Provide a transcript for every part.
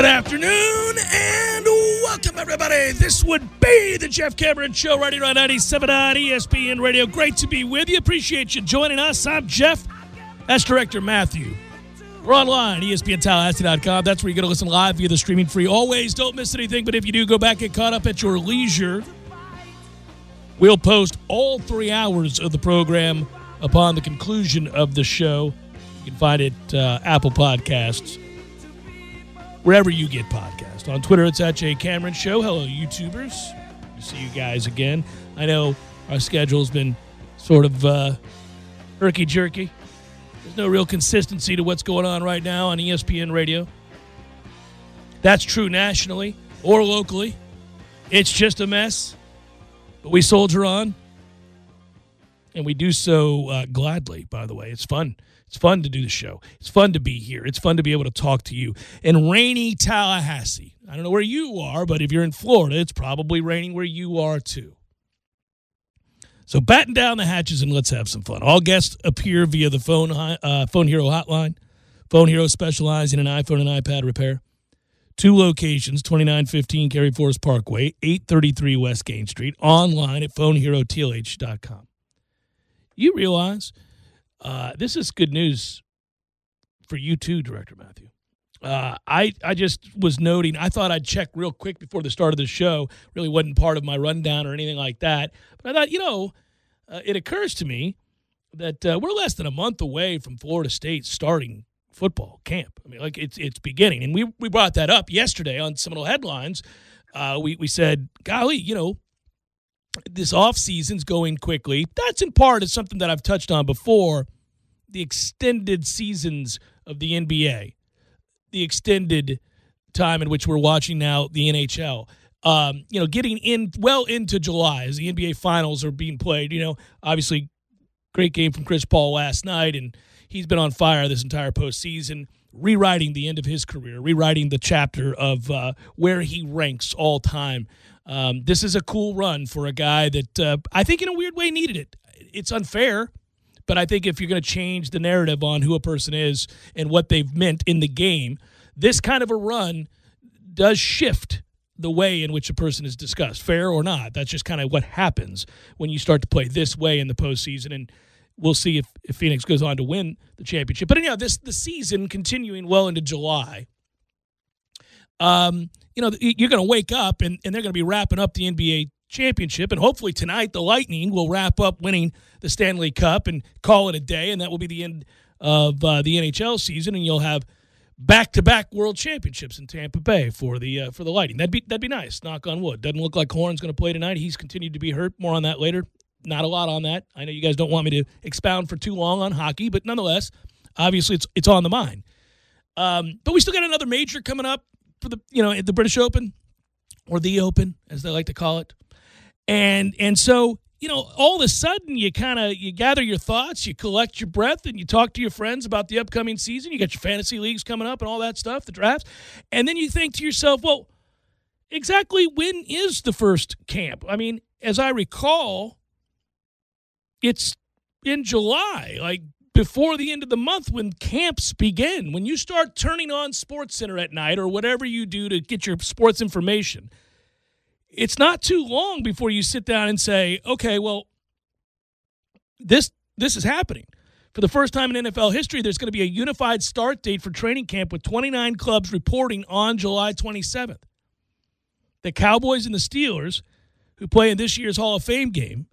Good afternoon and welcome, everybody. This would be the Jeff Cameron Show right here on 97 on ESPN Radio. Great to be with you. Appreciate you joining us. I'm Jeff. That's Director Matthew. We're online, ESPNTallahassee.com. That's where you're going to listen live via the streaming free. Always don't miss anything, but if you do, go back and caught up at your leisure. We'll post all three hours of the program upon the conclusion of the show. You can find it uh, Apple Podcasts, wherever you get podcasts. On Twitter, it's at Jay Cameron Show. Hello, YouTubers. Good to see you guys again. I know our schedule's been sort of uh, herky jerky. There's no real consistency to what's going on right now on ESPN Radio. That's true nationally or locally. It's just a mess, but we soldier on. And we do so uh, gladly, by the way. It's fun. It's fun to do the show. It's fun to be here. It's fun to be able to talk to you in rainy Tallahassee. I don't know where you are, but if you're in Florida, it's probably raining where you are too. So batten down the hatches and let's have some fun. All guests appear via the phone uh, phone hero hotline. Phone Hero specializing in an iPhone and iPad repair. Two locations, 2915 Kerry Forest Parkway, 833 West Gaines Street, online at phoneherotlh.com. You realize uh, this is good news for you too, Director Matthew. Uh, I I just was noting. I thought I'd check real quick before the start of the show. Really wasn't part of my rundown or anything like that. But I thought, you know, uh, it occurs to me that uh, we're less than a month away from Florida State starting football camp. I mean, like it's it's beginning, and we we brought that up yesterday on Seminole headlines. Uh, we we said, golly, you know, this off season's going quickly. That's in part is something that I've touched on before. The extended seasons of the NBA the extended time in which we're watching now the NHL. Um, you know, getting in well into July as the NBA finals are being played. You know, obviously, great game from Chris Paul last night, and he's been on fire this entire postseason, rewriting the end of his career, rewriting the chapter of uh, where he ranks all time. Um, this is a cool run for a guy that uh, I think, in a weird way, needed it. It's unfair but I think if you're going to change the narrative on who a person is and what they've meant in the game, this kind of a run does shift the way in which a person is discussed, fair or not. That's just kind of what happens when you start to play this way in the postseason. And we'll see if, if Phoenix goes on to win the championship. But anyhow, this the season continuing well into July. Um, you know, you're going to wake up and, and they're going to be wrapping up the NBA championship. And hopefully tonight, the Lightning will wrap up winning the Stanley Cup and call it a day. And that will be the end of uh, the NHL season. And you'll have back-to-back World Championships in Tampa Bay for the uh, for the Lightning. That'd be that'd be nice. Knock on wood. Doesn't look like Killorn's going to play tonight. He's continued to be hurt. More on that later. Not a lot on that. I know you guys don't want me to expound for too long on hockey, but nonetheless, obviously it's it's on the mind. Um, but we still got another major coming up for the you know the British Open or the Open as they like to call it. And and so, you know, all of a sudden you kind of you gather your thoughts, you collect your breath and you talk to your friends about the upcoming season. You got your fantasy leagues coming up and all that stuff, the drafts. And then you think to yourself, well, exactly when is the first camp? I mean, as I recall, it's in July, like before the end of the month when camps begin. When you start turning on Sports Center at night or whatever you do to get your sports information – it's not too long before you sit down and say, okay, well, this this is happening. For the first time in NFL history, there's going to be a unified start date for training camp with 29 clubs reporting on July 27th. The Cowboys and the Steelers, who play in this year's Hall of Fame game,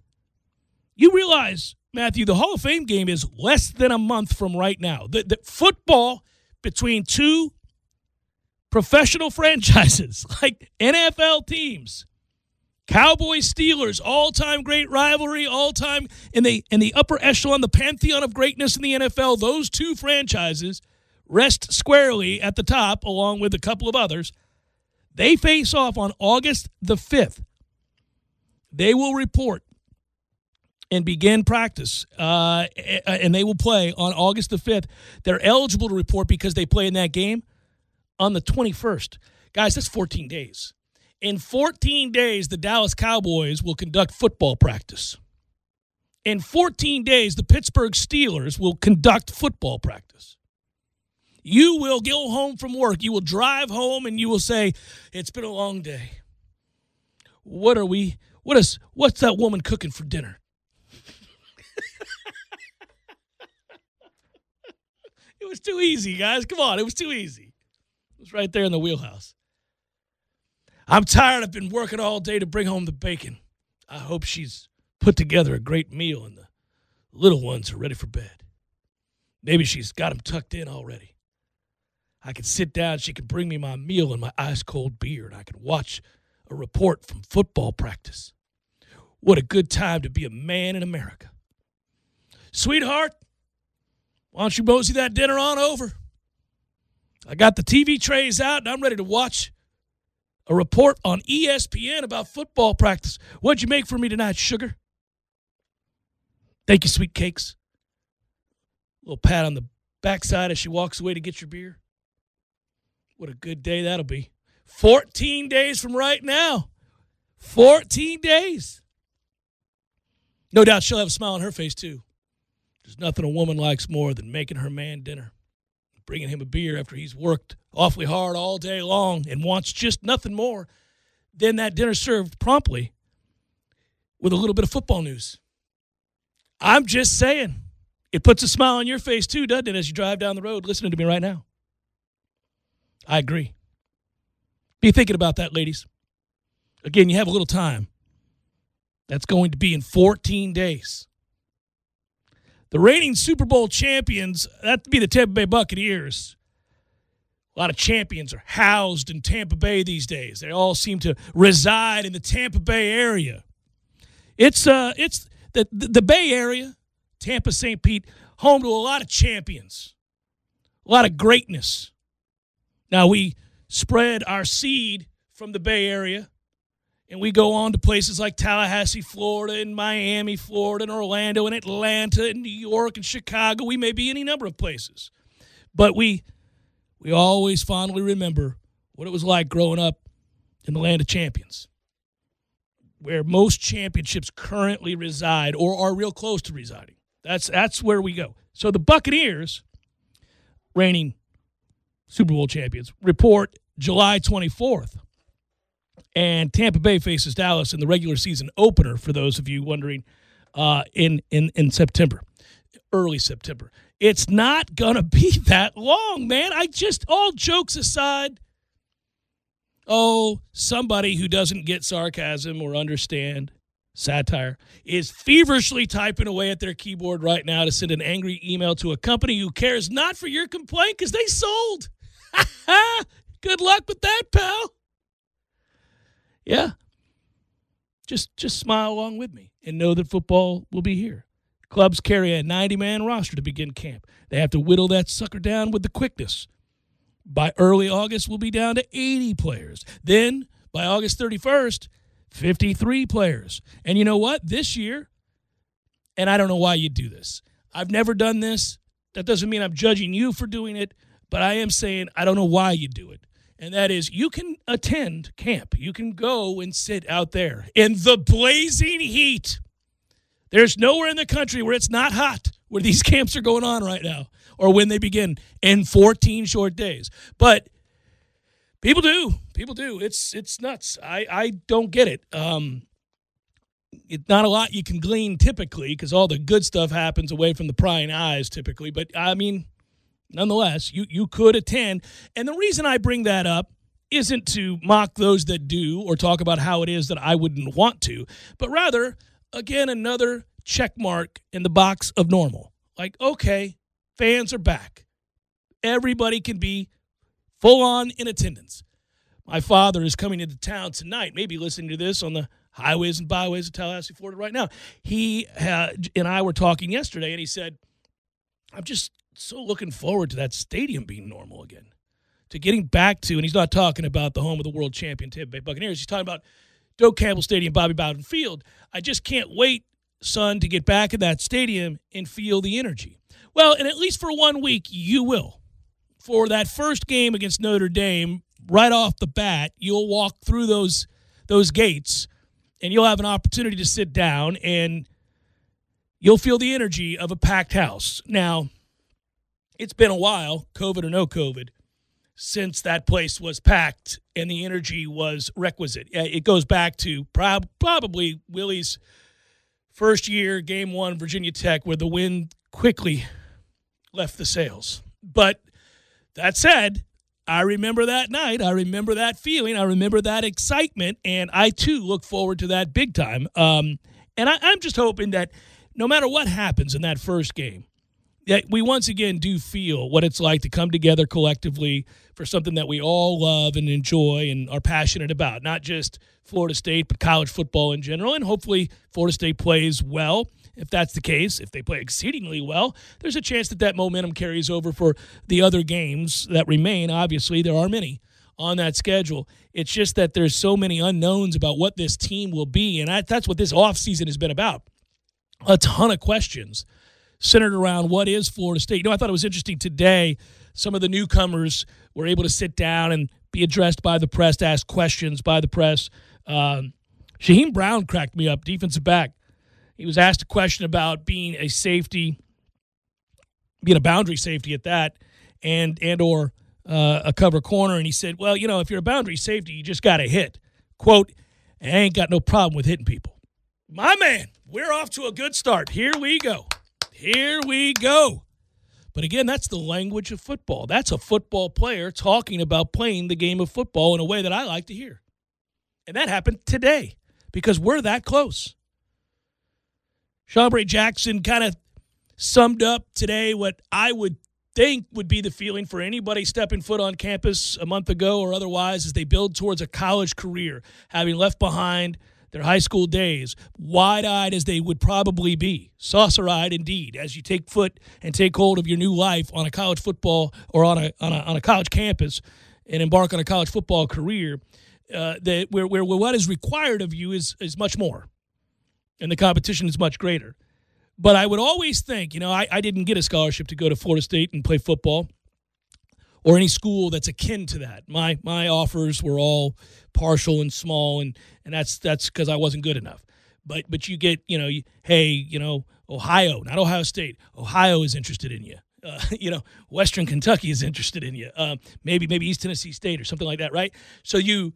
you realize, Matthew, the Hall of Fame game is less than a month from right now. The, the football between two professional franchises like NFL teams Cowboys Steelers, all time great rivalry, all time in the in the upper echelon, the pantheon of greatness in the NFL. Those two franchises rest squarely at the top, along with a couple of others. They face off on August the fifth. They will report and begin practice, uh, and they will play on August the fifth. They're eligible to report because they play in that game on the twenty first. Guys, that's fourteen days. In 14 days, the Dallas Cowboys will conduct football practice. In 14 days, the Pittsburgh Steelers will conduct football practice. You will go home from work. You will drive home and you will say, It's been a long day. What are we? What is what's that woman cooking for dinner? It was too easy, guys. Come on, it was too easy. It was right there in the wheelhouse. I'm tired. I've been working all day to bring home the bacon. I hope she's put together a great meal and the little ones are ready for bed. Maybe she's got them tucked in already. I can sit down, she can bring me my meal and my ice cold beer, and I can watch a report from football practice. What a good time to be a man in America. Sweetheart, why don't you mosey that dinner on over? I got the TV trays out and I'm ready to watch a report on ESPN about football practice. What'd you make for me tonight, sugar? Thank you, sweet cakes. A little pat on the backside as she walks away to get your beer. What a good day that'll be. 14 days from right now. 14 days. No doubt she'll have a smile on her face, too. There's nothing a woman likes more than making her man dinner, bringing him a beer after he's worked awfully hard all day long and wants just nothing more than that dinner served promptly with a little bit of football news. I'm just saying. It puts a smile on your face, too, doesn't it, as you drive down the road listening to me right now? I agree. Be thinking about that, ladies. Again, you have a little time. That's going to be in 14 days. The reigning Super Bowl champions, that'd be the Tampa Bay Buccaneers. A lot of champions are housed in Tampa Bay these days. They all seem to reside in the Tampa Bay area. It's uh it's the the, the Bay area, Tampa St. Pete, home to a lot of champions. A lot of greatness. Now we spread our seed from the Bay Area and we go on to places like Tallahassee, Florida, and Miami, Florida, and Orlando, and Atlanta, and New York, and Chicago. We may be any number of places. But we we always fondly remember what it was like growing up in the land of champions, where most championships currently reside or are real close to residing. That's that's where we go. So the Buccaneers, reigning Super Bowl champions, report July 24th. And Tampa Bay faces Dallas in the regular season opener, for those of you wondering, uh, in, in, in September, early September. It's not to be that long, man. I just, all jokes aside, oh, somebody who doesn't get sarcasm or understand satire is feverishly typing away at their keyboard right now to send an angry email to a company who cares not for your complaint because they sold. Good luck with that, pal. Yeah. Just just smile along with me and know that football will be here. Clubs carry a 90 man roster to begin camp. They have to whittle that sucker down with the quickness. By early August, we'll be down to 80 players. Then, by August 31st, 53 players. And you know what? This year, and I don't know why you do this, I've never done this. That doesn't mean I'm judging you for doing it. But I am saying I don't know why you do it. And that is you can attend camp. You can go and sit out there in the blazing heat. There's nowhere in the country where it's not hot where these camps are going on right now or when they begin in 14 short days. But people do. People do. It's it's nuts. I I don't get it. Um it's not a lot you can glean typically because all the good stuff happens away from the prying eyes typically. But I mean, nonetheless, you, you could attend. And the reason I bring that up isn't to mock those that do or talk about how it is that I wouldn't want to, but rather, again, another check mark in the box of normal. Like, okay, fans are back. Everybody can be full on in attendance. My father is coming into town tonight, maybe listening to this on the highways and byways of Tallahassee, Florida right now. He uh, and I were talking yesterday, and he said, I'm just so looking forward to that stadium being normal again. To getting back to, and he's not talking about the home of the world champion Tampa Bay Buccaneers. He's talking about Doak Campbell Stadium, Bobby Bowden Field. I just can't wait, son, to get back in that stadium and feel the energy. Well, and at least for one week, you will. For that first game against Notre Dame, right off the bat, you'll walk through those those gates and you'll have an opportunity to sit down and you'll feel the energy of a packed house. Now, it's been a while, COVID or no COVID, since that place was packed and the energy was requisite. It goes back to prob- probably Willie's first year, game one, Virginia Tech, where the wind quickly left the sails. But that said, I remember that night. I remember that feeling. I remember that excitement. And I too look forward to that big time. Um, and I, I'm just hoping that no matter what happens in that first game, that we once again do feel what it's like to come together collectively for something that we all love and enjoy and are passionate about, not just Florida State, but college football in general. And hopefully, Florida State plays well. If that's the case, if they play exceedingly well, there's a chance that that momentum carries over for the other games that remain. Obviously, there are many on that schedule. It's just that there's so many unknowns about what this team will be, and that's what this offseason has been about. A ton of questions centered around what is Florida State. You know, I thought it was interesting today. Some of the newcomers were able to sit down and be addressed by the press, to ask questions by the press. Um, Shyheim Brown cracked me up, defensive back. He was asked a question about being a safety, being a boundary safety at that, and and or uh, a cover corner, and he said, "Well, you know, if you're a boundary safety, you just got to hit." Quote: "I ain't got no problem with hitting people." My man, we're off to a good start. Here we go. Here we go. But again, that's the language of football. That's a football player talking about playing the game of football in a way that I like to hear. And that happened today because we're that close. Chambray Jackson kind of summed up today what I would think would be the feeling for anybody stepping foot on campus a month ago or otherwise as they build towards a college career, having left behind – their high school days, wide eyed as they would probably be, saucer eyed indeed, as you take foot and take hold of your new life on a college football or on a, on a, on a college campus and embark on a college football career, uh, that where, where, where what is required of you is, is much more and the competition is much greater. But I would always think, you know, I, I didn't get a scholarship to go to Florida State and play football or any school that's akin to that. My my offers were all partial and small, and and that's that's because I wasn't good enough. But but you get you know, you, hey, you know, Ohio, not Ohio State. Ohio is interested in you. Uh, you know, Western Kentucky is interested in you. Um, maybe maybe East Tennessee State or something like that, right? So you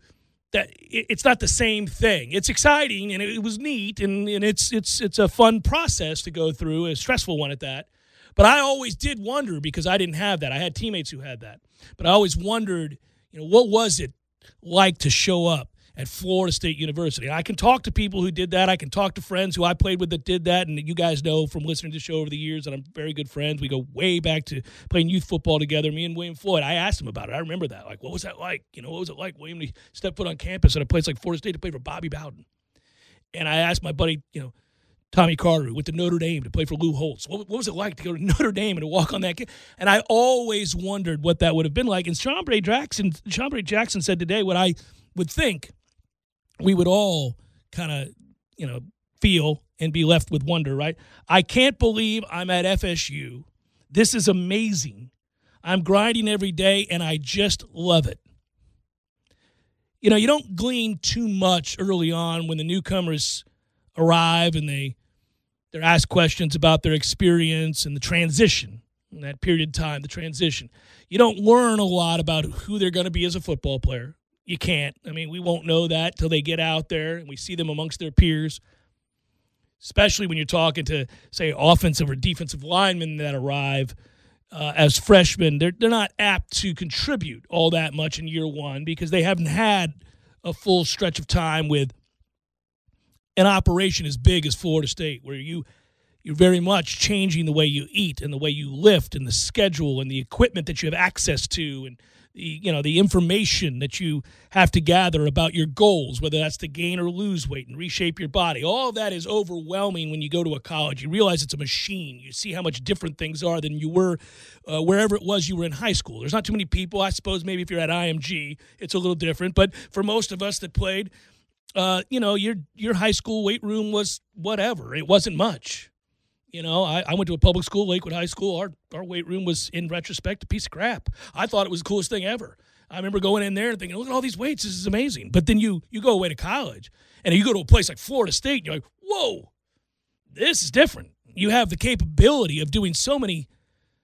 that it, it's not the same thing. It's exciting and it, it was neat and, and it's it's it's a fun process to go through, a stressful one at that. But I always did wonder because I didn't have that. I had teammates who had that. But I always wondered, you know, what was it like to show up at Florida State University? I can talk to people who did that. I can talk to friends who I played with that did that. And you guys know from listening to the show over the years that I'm very good friends. We go way back to playing youth football together, me and William Floyd. I asked him about it. I remember that. Like, what was that like? You know, what was it like, William, to step foot on campus at a place like Florida State to play for Bobby Bowden? And I asked my buddy, you know, Tommy Carter went to Notre Dame to play for Lou Holtz. What, what was it like to go to Notre Dame and to walk on that? And I always wondered what that would have been like. And Chambray Jackson, Chambray Jackson said today what I would think we would all kind of, you know, feel and be left with wonder, right? I can't believe I'm at FSU. This is amazing. I'm grinding every day and I just love it. You know, you don't glean too much early on when the newcomers arrive and they they're asked questions about their experience and the transition in that period of time, the transition. You don't learn a lot about who they're going to be as a football player. You can't. I mean, we won't know that till they get out there and we see them amongst their peers. Especially when you're talking to, say, offensive or defensive linemen that arrive uh, as freshmen, they're they're not apt to contribute all that much in year one because they haven't had a full stretch of time with an operation as big as Florida State, where you you're very much changing the way you eat and the way you lift and the schedule and the equipment that you have access to and the you know the information that you have to gather about your goals whether that's to gain or lose weight and reshape your body. All that is overwhelming when you go to a college. You realize it's a machine. You see how much different things are than you were uh, wherever it was you were in high school. There's not too many people. I suppose maybe if you're at img it's a little different but for most of us that played uh, you know, your your high school weight room was whatever. It wasn't much. You know, I, I went to a public school, Lakewood High School. Our our weight room was, in retrospect, a piece of crap. I thought it was the coolest thing ever. I remember going in there and thinking, look at all these weights. This is amazing. But then you you go away to college and you go to a place like Florida State and you're like, whoa, this is different. You have the capability of doing so many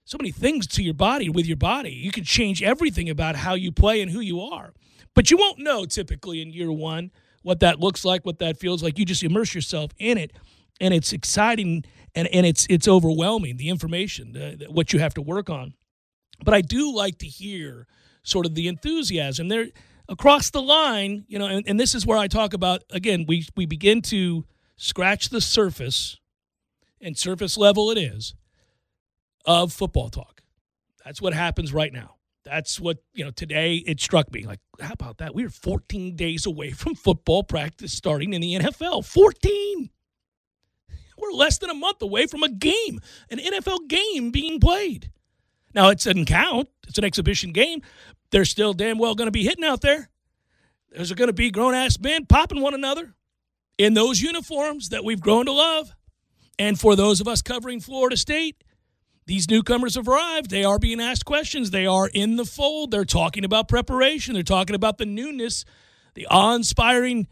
so many things to your body with your body. You can change everything about how you play and who you are. But you won't know typically in year one what that looks like, what that feels like. You just immerse yourself in it, and it's exciting and, and it's it's overwhelming the information, uh, what you have to work on. But I do like to hear sort of the enthusiasm there across the line, you know, and, and this is where I talk about again, we we begin to scratch the surface, and surface level it is, of football talk. That's what happens right now. That's what, you know, today it struck me. Like, how about that? We are 14 days away from football practice starting in the NFL. 14. We're less than a month away from a game, an NFL game being played. Now, it doesn't count. It's an exhibition game. They're still damn well going to be hitting out there. There's going to be grown ass men popping one another in those uniforms that we've grown to love. And for those of us covering Florida State, these newcomers have arrived. They are being asked questions. They are in the fold. They're talking about preparation. They're talking about the newness, the awe inspiring,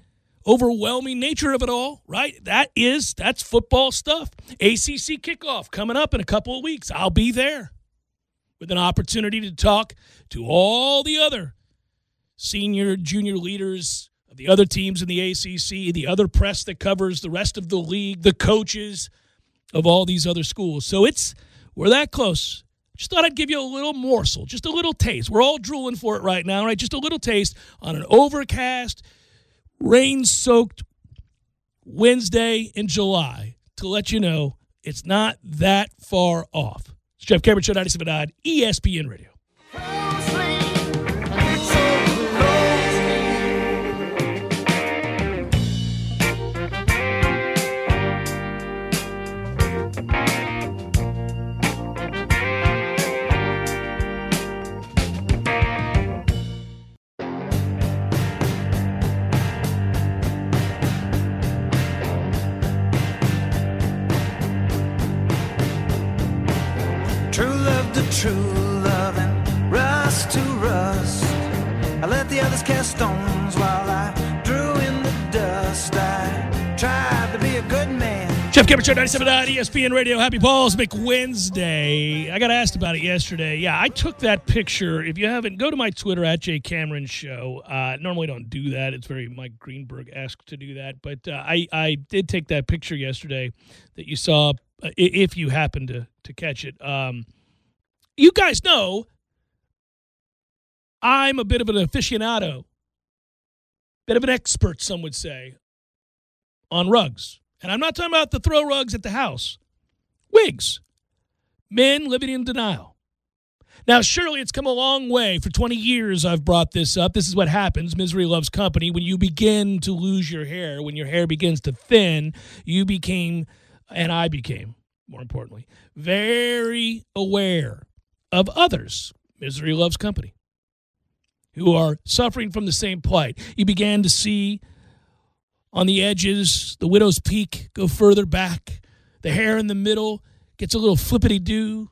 overwhelming nature of it all, right? That is, that's football stuff. ACC kickoff coming up in a couple of weeks. I'll be there with an opportunity to talk to all the other senior, junior leaders of the other teams in the ACC, the other press that covers the rest of the league, the coaches of all these other schools. So it's, we're that close. Just thought I'd give you a little morsel, just a little taste. We're all drooling for it right now, right? Just a little taste on an overcast, rain soaked Wednesday in July to let you know it's not that far off. It's Jeff Cameron Show 97.9 ESPN Radio. True love to true love and rust to rust. I let the others cast stones while I drew in the dust. I tried to be a good man. Jeff Cameron Show 97.9 ESPN Radio. Happy Balls McWednesday. I got asked about it yesterday. Yeah, I took that picture. If you haven't, go to my Twitter at Jay Cameron Show. Uh, normally don't do that. It's very Mike Greenberg asked to do that. But uh, I, I did take that picture yesterday that you saw, if you happen to, to catch it. Um, you guys know I'm a bit of an aficionado, bit of an expert, some would say, on rugs. And I'm not talking about the throw rugs at the house. Wigs. Men living in denial. Now, surely it's come a long way. For 20 years, I've brought this up. This is what happens. Misery loves company. When you begin to lose your hair, when your hair begins to thin, you became, and I became, more importantly, very aware of others. Misery loves company who are suffering from the same plight. You began to see on the edges the widow's peak go further back. The hair in the middle gets a little flippity do.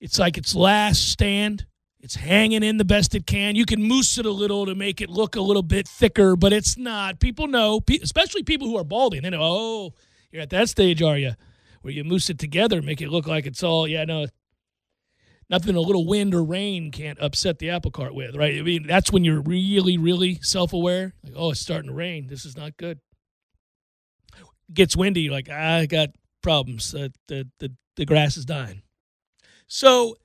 It's like its last stand. It's hanging in the best it can. You can mousse it a little to make it look a little bit thicker, but it's not. People know, especially people who are balding. They know, oh, you're at that stage, are you? Where you mousse it together, make it look like it's all, yeah, no, nothing a little wind or rain can't upset the apple cart with, right? I mean, that's when you're really, really self aware. Like, oh, it's starting to rain. This is not good. Gets windy, like, I got problems. The, the, the grass is dying. So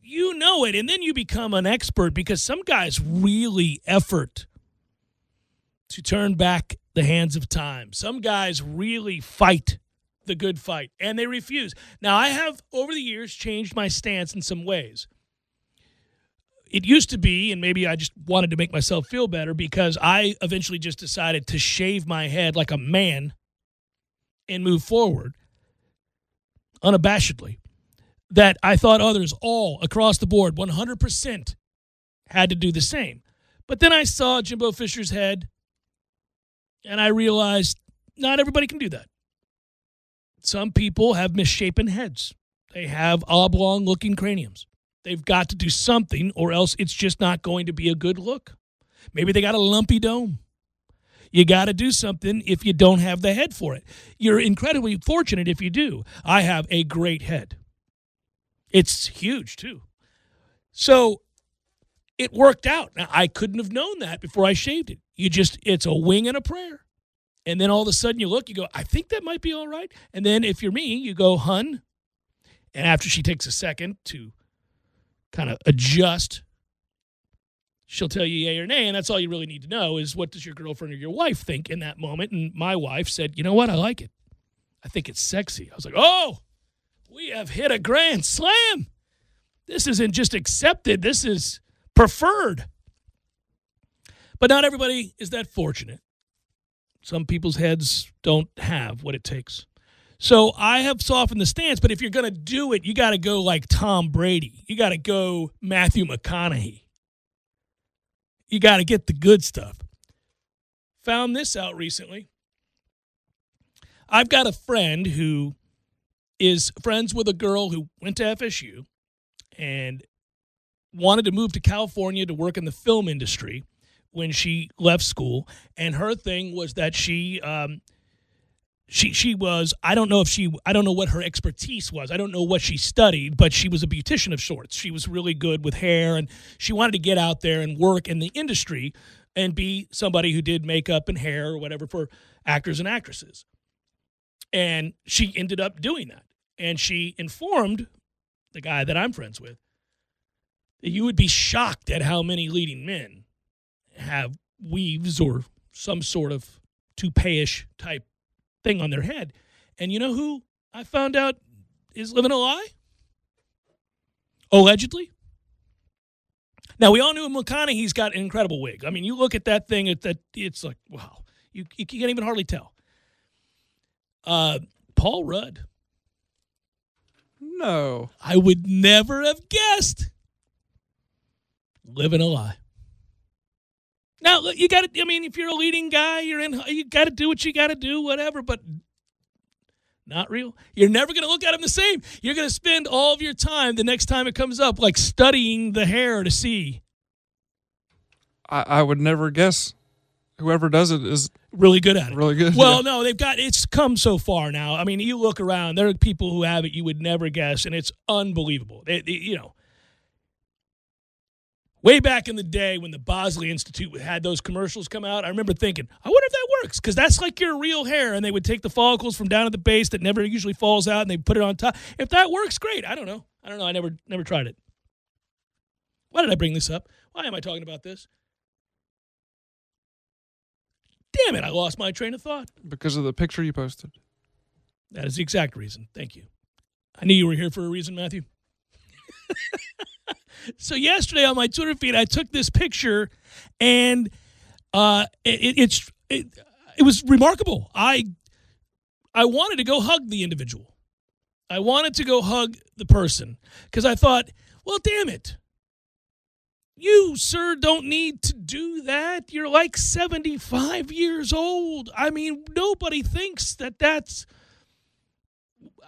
you know it. And then you become an expert because some guys really effort to turn back the hands of time. Some guys really fight the good fight, and they refuse. Now, I have over the years changed my stance in some ways. It used to be, and maybe I just wanted to make myself feel better because I eventually just decided to shave my head like a man and move forward unabashedly. That I thought others all across the board, 100%, had to do the same. But then I saw Jimbo Fisher's head and I realized not everybody can do that some people have misshapen heads. They have oblong looking craniums. They've got to do something, or else it's just not going to be a good look. Maybe they got a lumpy dome. You got to do something if you don't have the head for it. You're incredibly fortunate if you do. I have a great head. It's huge too. So it worked out. Now I couldn't have known that before I shaved it. You just it's a wing and a prayer. And then all of a sudden you look, you go, I think that might be all right. And then if you're me, you go, hun. And after she takes a second to kind of adjust, she'll tell you yay or nay. And that's all you really need to know is what does your girlfriend or your wife think in that moment? And my wife said, you know what? I like it. I think it's sexy. I was like, oh, we have hit a grand slam. This isn't just accepted, this is preferred. But not everybody is that fortunate. Some people's heads don't have what it takes. So I have softened the stance, but if you're going to do it, you got to go like Tom Brady. You got to go Matthew McConaughey. You got to get the good stuff. Found this out recently. I've got a friend who is friends with a girl who went to FSU and wanted to move to California to work in the film industry when she left school. And her thing was that she, um, she she was I don't know if she I don't know what her expertise was. I don't know what she studied, but she was a beautician of sorts. She was really good with hair and she wanted to get out there and work in the industry and be somebody who did makeup and hair or whatever for actors and actresses. And she ended up doing that. And she informed the guy that I'm friends with that you would be shocked at how many leading men have weaves or some sort of toupee-ish type thing on their head. And you know who I found out is living a lie? Allegedly. Now we all knew McConaughey's got an incredible wig. I mean, you look at that thing, it, that it's like wow, you, you can't even hardly tell. Uh, Paul Rudd. No, I would never have guessed. Living a lie. Now you got to. I mean, if you're a leading guy, you're in. You got to do what you got to do, whatever. But not real. You're never going to look at him the same. You're going to spend all of your time the next time it comes up, like studying the hair to see. I, I would never guess. Whoever does it is Really good at it. really good. Well, Yeah. no, they've got it's come so far now. I mean, you look around, there are people who have it you would never guess, and it's unbelievable. They, they- you know, way back in the day when the Bosley Institute had those commercials come out, I remember thinking, I wonder if that works because that's like your real hair, and they would take the follicles from down at the base that never usually falls out, and they put it on top. If that works, great. I don't know. I don't know. I never never tried it. Why did I bring this up? Why am I talking about this? Damn it! I lost my train of thought. because of the picture you posted. That is the exact reason. Thank you. I knew you were here for a reason, Matthew. so yesterday on my Twitter feed, I took this picture, and uh, it, it's it, it was remarkable. I I wanted to go hug the individual. I wanted to go hug the person because I thought, well, damn it. You, sir, don't need to do that. You're like 75 years old. I mean, nobody thinks that that's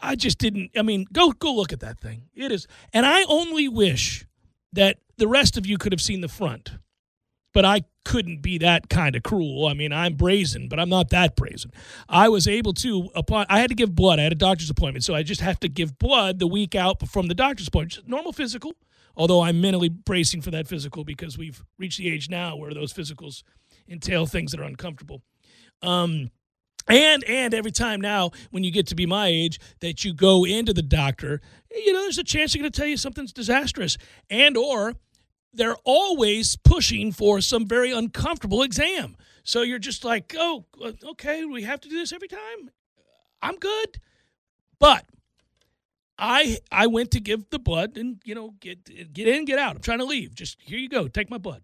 I just didn't. I mean, go go look at that thing. It is, and I only wish that the rest of you could have seen the front, but I couldn't be that kind of cruel. I mean, I'm brazen, but I'm not that brazen. I was able to upon. I had to give blood. I had a doctor's appointment, so I just have to give blood the week out from the doctor's appointment. Just normal physical, although I'm mentally bracing for that physical because we've reached the age now where those physicals entail things that are uncomfortable. Um, and and every time now when you get to be my age that you go into the doctor, you know, there's a chance they're going to tell you something's disastrous, and or they're always pushing for some very uncomfortable exam. So you're just like, oh, uh, okay, we have to do this every time. I'm good, but I I went to give the blood and you know get get in, get out. I'm trying to leave. Just here you go, take my blood.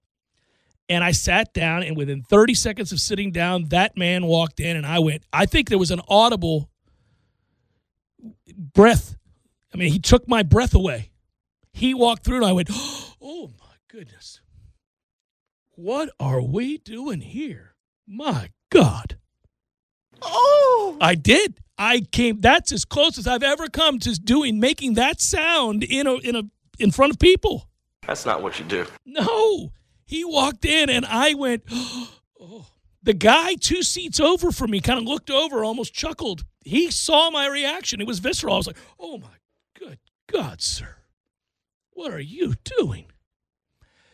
And I sat down, and within 30 seconds of sitting down, that man walked in, and I went. I think there was an audible breath. I mean, he took my breath away. He walked through, and I went, "Oh my goodness, what are we doing here? My God!" Oh, I did. I came. That's as close as I've ever come to doing making that sound in a in a in front of people. That's not what you do. No, he walked in and I went, oh. The guy two seats over from me kind of looked over, almost chuckled. He saw my reaction. It was visceral. I was like, oh my good God, sir. What are you doing?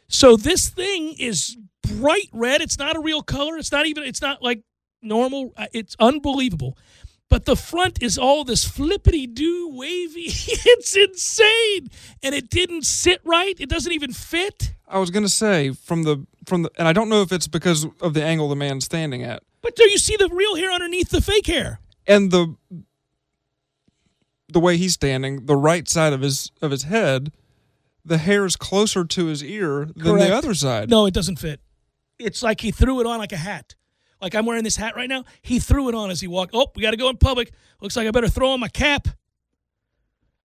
So this thing is bright red. It's not a real color. It's not even, it's not like normal. Uh, It's unbelievable. But the front is all this flippity doo wavy. it's insane. And it didn't sit right. It doesn't even fit. I was gonna say from the from the, and I don't know if it's because of the angle the man's standing at, But do you see the real hair underneath the fake hair? and the the way he's standing, the right side of his of his head, the hair is closer to his ear than Correct. the other side. No, it doesn't fit. It's like he threw it on like a hat. Like I'm wearing this hat right now. He threw it on as he walked. Oh, we got to go in public. Looks like I better throw on my cap.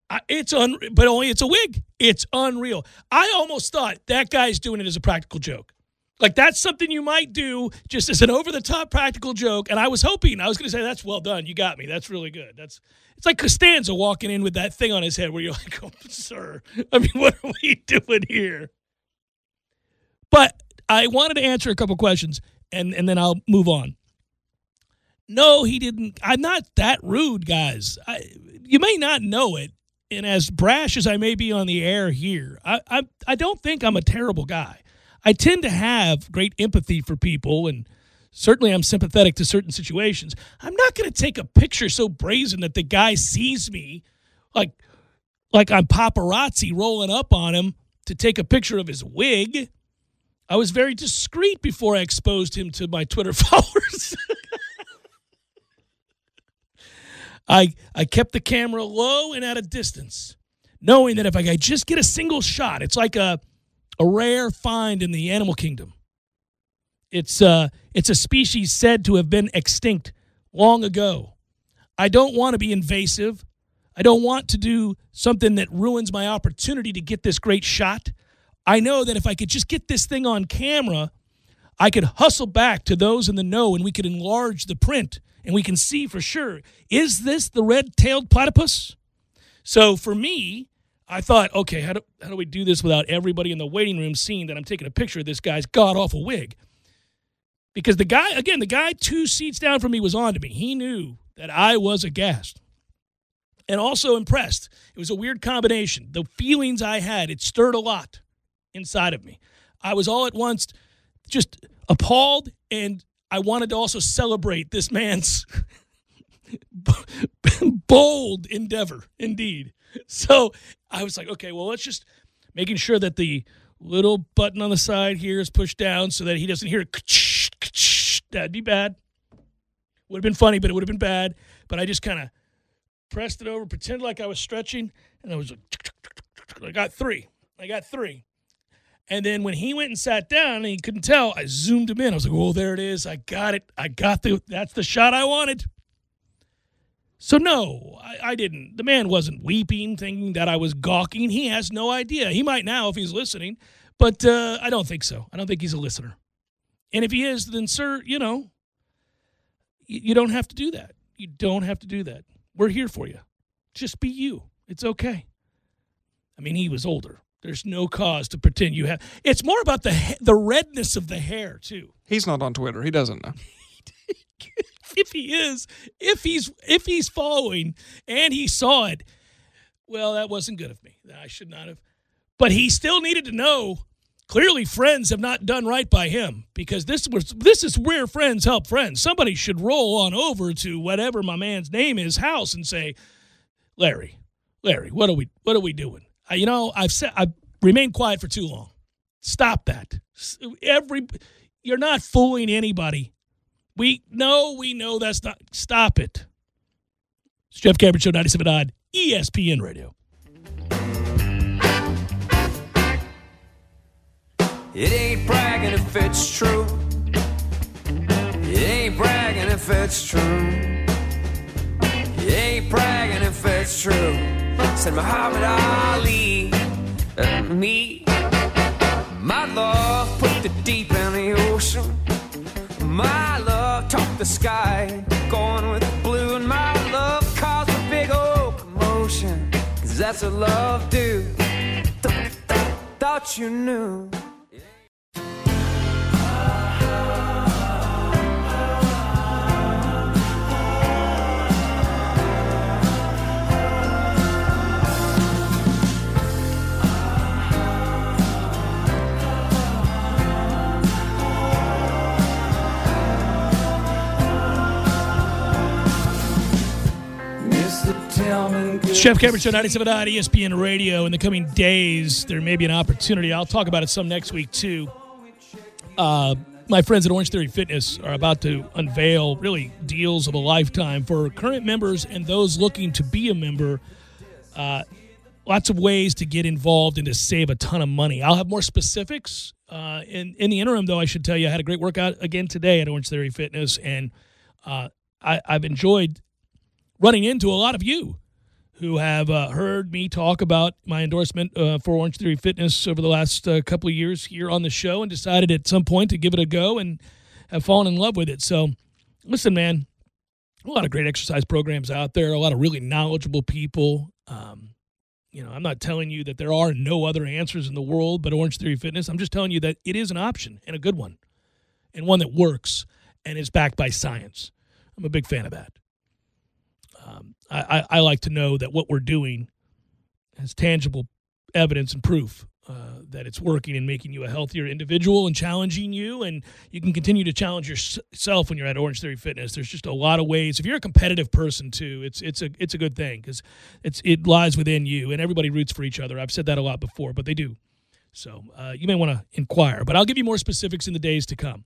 I, it's un, but only it's a wig. It's unreal. I almost thought that guy's doing it as a practical joke. Like that's something you might do just as an over the top practical joke. And I was hoping I was going to say that's well done. You got me. That's really good. That's it's like Costanza walking in with that thing on his head where you're like, oh, sir. I mean, what are we doing here? But I wanted to answer a couple questions and, and then I'll move on. No, he didn't. I'm not that rude, guys. I, you may not know it. And as brash as I may be on the air here, I, I, I don't think I'm a terrible guy. I tend to have great empathy for people and certainly I'm sympathetic to certain situations. I'm not going to take a picture so brazen that the guy sees me like like I'm paparazzi rolling up on him to take a picture of his wig. I was very discreet before I exposed him to my Twitter followers. I I kept the camera low and at a distance, knowing that if I could just get a single shot, it's like a a rare find in the animal kingdom. It's uh it's a species said to have been extinct long ago. I don't want to be invasive. I don't want to do something that ruins my opportunity to get this great shot. I know that if I could just get this thing on camera, I could hustle back to those in the know and we could enlarge the print and we can see for sure is this the red tailed platypus? So for me, I thought, okay, how do, how do we do this without everybody in the waiting room seeing that I'm taking a picture of this guy's god awful wig? Because the guy, again, the guy two seats down from me was on to me. He knew that I was aghast and also impressed. It was a weird combination. The feelings I had, it stirred a lot inside of me. I was all at once just appalled and I wanted to also celebrate this man's bold endeavor, indeed. So I was like, okay, well, let's just making sure that the little button on the side here is pushed down so that he doesn't hear. That'd be bad. Would have been funny, but it would have been bad. But I just kind of pressed it over, pretended like I was stretching, and I was like, I got three. I got three. And then when he went and sat down and he couldn't tell, I zoomed him in. I was like, oh, there it is. I got it. I got the, that's the shot I wanted. So, no, I, I didn't. The man wasn't weeping, thinking that I was gawking. He has no idea. He might now if he's listening, but uh, I don't think so. I don't think he's a listener. And if he is, then, sir, you know, you, you don't have to do that. You don't have to do that. We're here for you. Just be you. It's okay. I mean, he was older. There's no cause to pretend you have. It's more about the the redness of the hair too. He's not on Twitter. He doesn't know. if he is, if he's if he's following and he saw it, well, that wasn't good of me. I should not have. But he still needed to know. Clearly, friends have not done right by him because this was this is where friends help friends. Somebody should roll on over to whatever my man's name is house and say, Larry, Larry, what are we what are we doing? You know, I've said I've remained quiet for too long. Stop that. Every you're not fooling anybody. We know we know that's not. Stop it. It's Jeff Cameron Show 97 odd ESPN Radio. It ain't bragging if it's true. It ain't bragging if it's true. It ain't bragging if it's true. Said Muhammad Ali. Uh, me. My love put the deep in the ocean. My love topped the sky. Going with the blue. And my love caused a big old commotion. Cause that's what love do. Thought you knew. Jeff Cameron Show, 97 ESPN Radio. In the coming days, there may be an opportunity. I'll talk about it some next week, too. Uh, my friends at Orange Theory Fitness are about to unveil really deals of a lifetime for current members and those looking to be a member. Uh, lots of ways to get involved and to save a ton of money. I'll have more specifics. Uh, in, in the interim, though, I should tell you, I had a great workout again today at Orange Theory Fitness, and uh, I, I've enjoyed running into a lot of you who have uh, heard me talk about my endorsement uh, for Orange Theory Fitness over the last uh, couple of years here on the show and decided at some point to give it a go and have fallen in love with it. So, listen, man, a lot of great exercise programs out there, a lot of really knowledgeable people. Um, you know, I'm not telling you that there are no other answers in the world but Orange Theory Fitness. I'm just telling you that it is an option and a good one, and one that works and is backed by science. I'm a big fan of that. I, I, like to know that what we're doing has tangible evidence and proof uh, that it's working and making you a healthier individual and challenging you. And you can continue to challenge yourself when you're at Orange Theory Fitness. There's just a lot of ways. If you're a competitive person too, it's it's a it's a good thing because it's it lies within you, and everybody roots for each other. I've said that a lot before, but they do. So uh, you may want to inquire, but I'll give you more specifics in the days to come.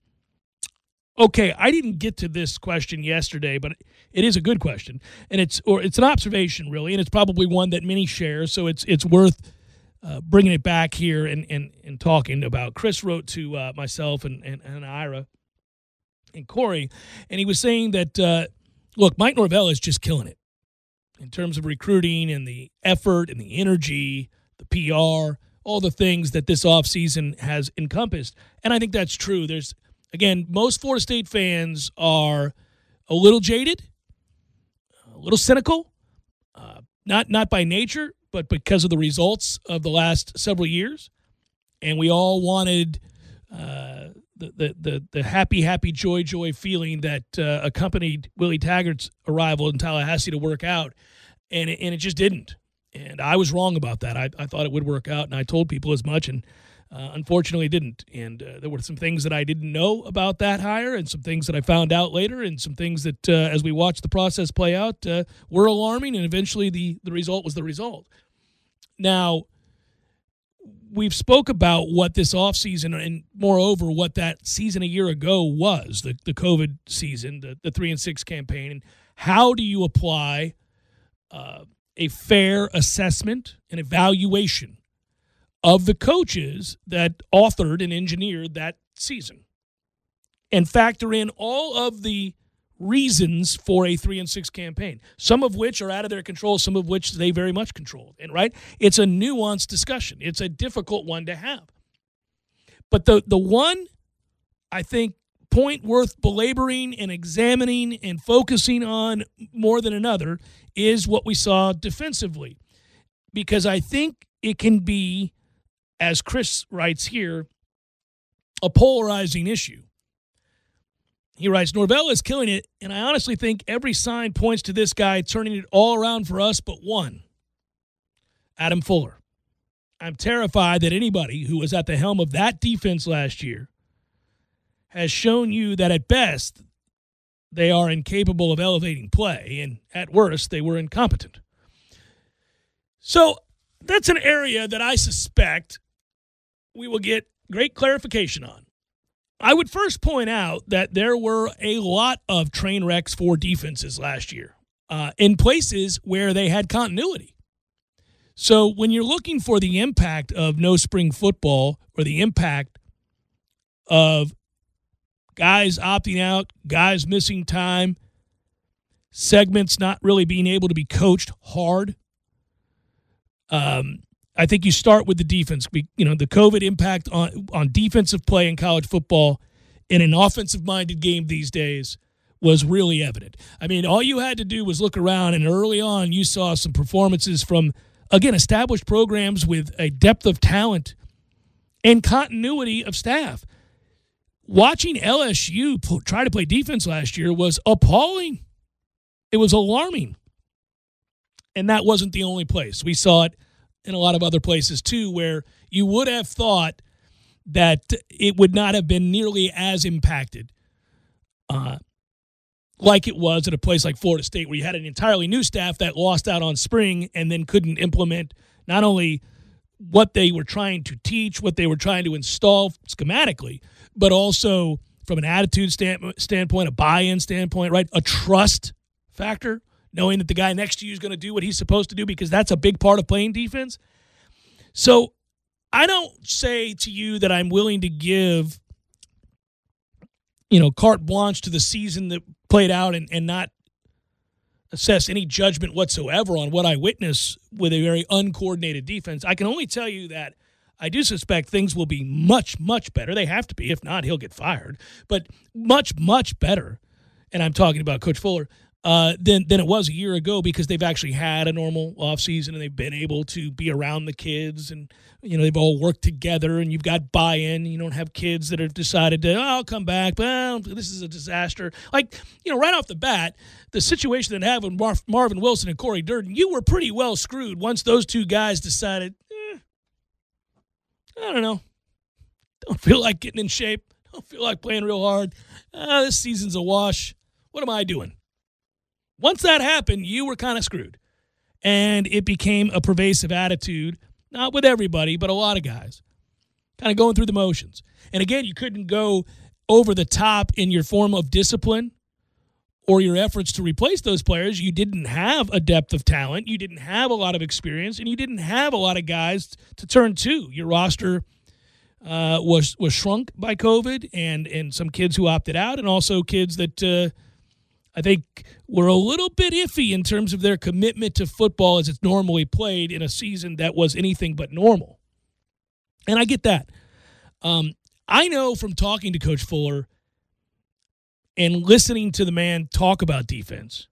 Okay, I didn't get to this question yesterday, but it is a good question, and it's or it's an observation really, and it's probably one that many share. So it's it's worth uh, bringing it back here and and, and talking about. Chris wrote to uh, myself and, and and Ira and Corey, and he was saying that uh, look, Mike Norvell is just killing it in terms of recruiting and the effort and the energy, the PR, all the things that this offseason has encompassed, and I think that's true. There's again, most Florida State fans are a little jaded, a little cynical, uh, not not by nature, but because of the results of the last several years. And we all wanted uh, the, the, the the happy, happy, joy, joy feeling that uh, accompanied Willie Taggart's arrival in Tallahassee to work out, and it, and it just didn't. And I was wrong about that. I, I thought it would work out, and I told people as much. And uh, unfortunately, didn't. And uh, there were some things that I didn't know about that hire, and some things that I found out later, and some things that, uh, as we watched the process play out, uh, were alarming. And eventually, the the result was the result. Now, we've spoke about what this offseason and moreover what that season a year ago was the, the covid season the, the three and six campaign and how do you apply uh, a fair assessment and evaluation of the coaches that authored and engineered that season and factor in all of the reasons for a three and six campaign, some of which are out of their control, some of which they very much controlled. And right, it's a nuanced discussion. It's a difficult one to have. But the the one I think point worth belaboring and examining and focusing on more than another is what we saw defensively. Because I think it can be as Chris writes here, a polarizing issue. He writes, Norvell is killing it, and I honestly think every sign points to this guy turning it all around for us but one Adam Fuller. I'm terrified that anybody who was at the helm of that defense last year has shown you that at best they are incapable of elevating play, and at worst they were incompetent. So that's an area that I suspect we will get great clarification on. I would first point out that there were a lot of train wrecks for defenses last year uh, in places where they had continuity. So when you're looking for the impact of no spring football or the impact of guys opting out, guys missing time, segments not really being able to be coached hard, um, I think you start with the defense. You know, the COVID impact on on defensive play in college football in an offensive minded game these days was really evident. I mean, all you had to do was look around, and early on, you saw some performances from again established programs with a depth of talent and continuity of staff. Watching LSU try to play defense last year was appalling. It was alarming. And that wasn't the only place. We saw it in a lot of other places too, where you would have thought that it would not have been nearly as impacted. Uh, like it was at a place like Florida State, where you had an entirely new staff that lost out on spring and then couldn't implement not only what they were trying to teach, what they were trying to install schematically, but also from an attitude stand, standpoint, a buy in standpoint, right? A trust factor, knowing that the guy next to you is going to do what he's supposed to do because that's a big part of playing defense. So I don't say to you that I'm willing to give, you know, carte blanche to the season that played out and, and not assess any judgment whatsoever on what I witness with a very uncoordinated defense. I can only tell you that I do suspect things will be much, much better. They have to be. If not, he'll get fired. But much, much better. And I'm talking about Coach Fuller uh, than than it was a year ago because they've actually had a normal offseason and they've been able to be around the kids and you know they've all worked together and you've got buy-in. You don't have kids that have decided to oh, I'll come back. Well, this is a disaster. Like you know, right off the bat, the situation that happened Mar- Marvin Wilson and Cory Durden, you were pretty well screwed once those two guys decided. Eh, I don't know. Don't feel like getting in shape. Don't feel like playing real hard. Uh, this season's a wash. What am I doing? Once that happened, you were kind of screwed. And it became a pervasive attitude, not with everybody, but a lot of guys, kind of going through the motions. And again, you couldn't go over the top in your form of discipline or your efforts to replace those players. You didn't have a depth of talent, you didn't have a lot of experience, and you didn't have a lot of guys to turn to. Your roster uh, was was shrunk by COVID, and and some kids who opted out, and also kids that. Uh, I think were a little bit iffy in terms of their commitment to football as it's normally played in a season that was anything but normal. And I get that. Um, I know from talking to Coach Fuller and listening to the man talk about defense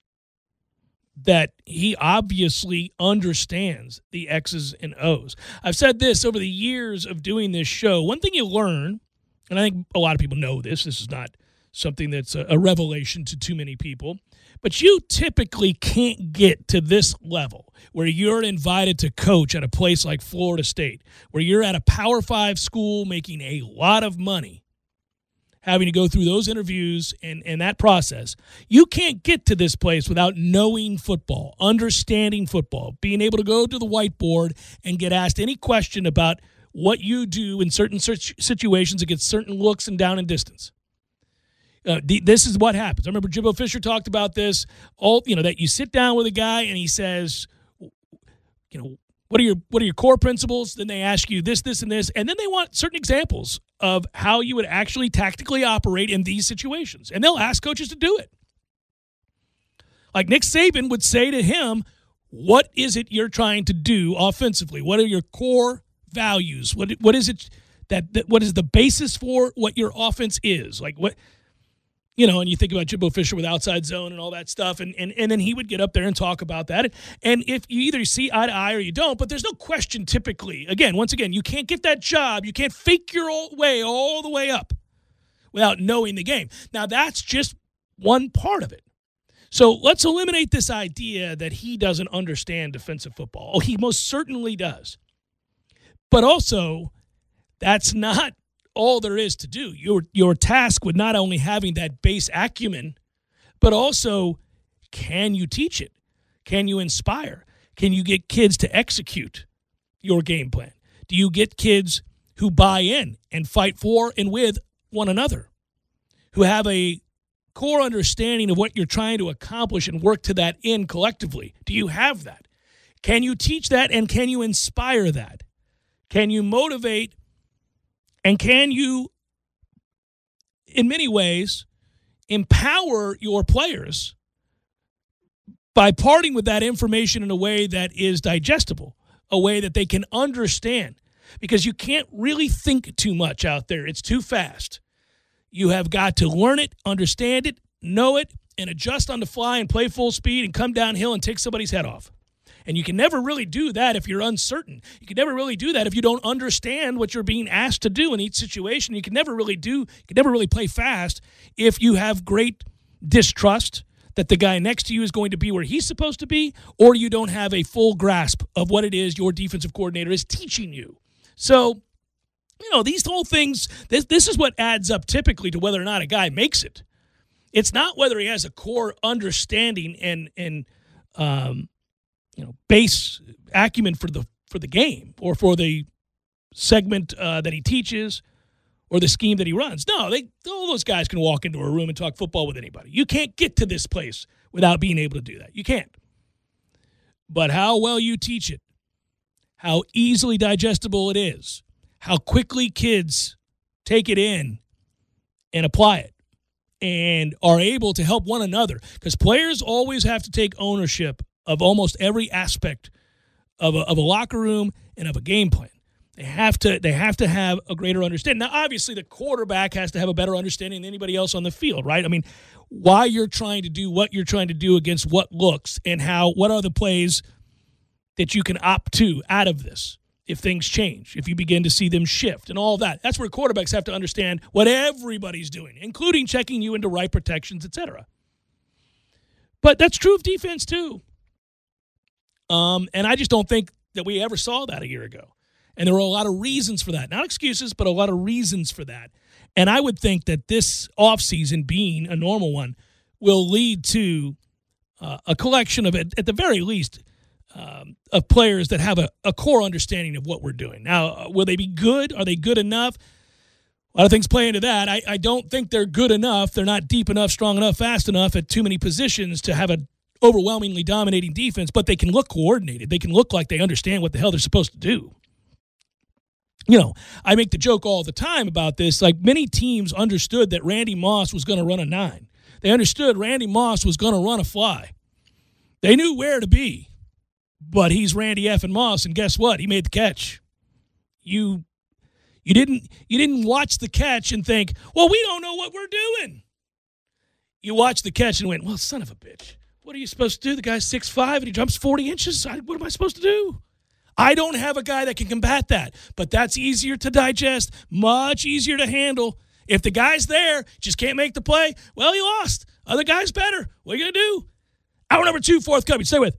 that he obviously understands the X's and O's. I've said this over the years of doing this show. One thing you learn, and I think a lot of people know this, this is not something that's a, a revelation to too many people. But you typically can't get to this level where you're invited to coach at a place like Florida State, where you're at a Power Five school making a lot of money, having to go through those interviews and, and that process. You can't get to this place without knowing football, understanding football, being able to go to the whiteboard and get asked any question about what you do in certain situations against certain looks and down and distance. Uh, the, this is what happens. I remember Jimbo Fisher talked about this. All you know that you sit down with a guy and he says, you know, what are your what are your core principles? Then they ask you this, this, and this, and then they want certain examples of how you would actually tactically operate in these situations, and they'll ask coaches to do it. Like Nick Saban would say to him, "What is it you're trying to do offensively? What are your core values? What what is it?" That, that what is the basis for what your offense is like what you know, and you think about Jimbo Fisher with outside zone and all that stuff, and, and and then he would get up there and talk about that. And if you either see eye to eye or you don't, but there's no question typically. Again, once again, you can't get that job, you can't fake your way all the way up without knowing the game. Now that's just one part of it. So let's eliminate this idea that he doesn't understand defensive football. Oh, he most certainly does. But also, that's not all there is to do. Your your task with not only having that base acumen, but also can you teach it? Can you inspire? Can you get kids to execute your game plan? Do you get kids who buy in and fight for and with one another? Who have a core understanding of what you're trying to accomplish and work to that end collectively? Do you have that? Can you teach that and can you inspire that? Can you motivate and can you, in many ways, empower your players by parting with that information in a way that is digestible, a way that they can understand? Because you can't really think too much out there, it's too fast. You have got to learn it, understand it, know it, and adjust on the fly and play full speed and come downhill and take somebody's head off. And you can never really do that if you're uncertain. You can never really do that if you don't understand what you're being asked to do in each situation. You can never really do, you can never really play fast if you have great distrust that the guy next to you is going to be where he's supposed to be, or you don't have a full grasp of what it is your defensive coordinator is teaching you. So, you know, these whole things, this, this is what adds up typically to whether or not a guy makes it It's not whether he has a core understanding and and um, you know base acumen for the for the game or for the segment uh, that he teaches or the scheme that he runs. No, they all those guys can walk into a room and talk football with anybody. You can't get to this place without being able to do that. You can't. But how well you teach it, how easily digestible it is, how quickly kids take it in and apply it and are able to help one another because players always have to take ownership of almost every aspect of a, of a locker room and of a game plan. They have to they have to have a greater understanding. Now, obviously, the quarterback has to have a better understanding than anybody else on the field, right? I mean, why you're trying to do what you're trying to do against what looks and how what are the plays that you can opt to out of this if things change, if you begin to see them shift and all that. That's where quarterbacks have to understand what everybody's doing, including checking you into right protections, etc. But that's true of defense too. Um, and I just don't think that we ever saw that a year ago. And there were a lot of reasons for that. Not excuses, but a lot of reasons for that. And I would think that this offseason being a normal one will lead to uh, a collection of, at, the very least, um, of players that have a, a, core understanding of what we're doing. Now, uh, will they be good? Are they good enough? A lot of things play into that. I, I don't think they're good enough. They're not deep enough, strong enough, fast enough at too many positions to have an overwhelmingly dominating defense, but they can look coordinated. They can look like they understand what the hell they're supposed to do you know, I make the joke all the time about this. Like many teams understood that Randy Moss was going to run a nine. They understood Randy Moss was going to run a fly. They knew where to be, but he's Randy F. and Moss, and guess what? He made the catch. You, you didn't, you didn't watch the catch and think, well, we don't know what we're doing. You watched the catch and went, well, son of a bitch. What are you supposed to do? The guy's six five and he jumps 40 inches. What am I supposed to do? I don't have a guy that can combat that, but that's easier to digest, much easier to handle. If the guy's there, just can't make the play, well, he lost. Other guy's better. What are you going to do? Hour number two, fourth coming. Stay with.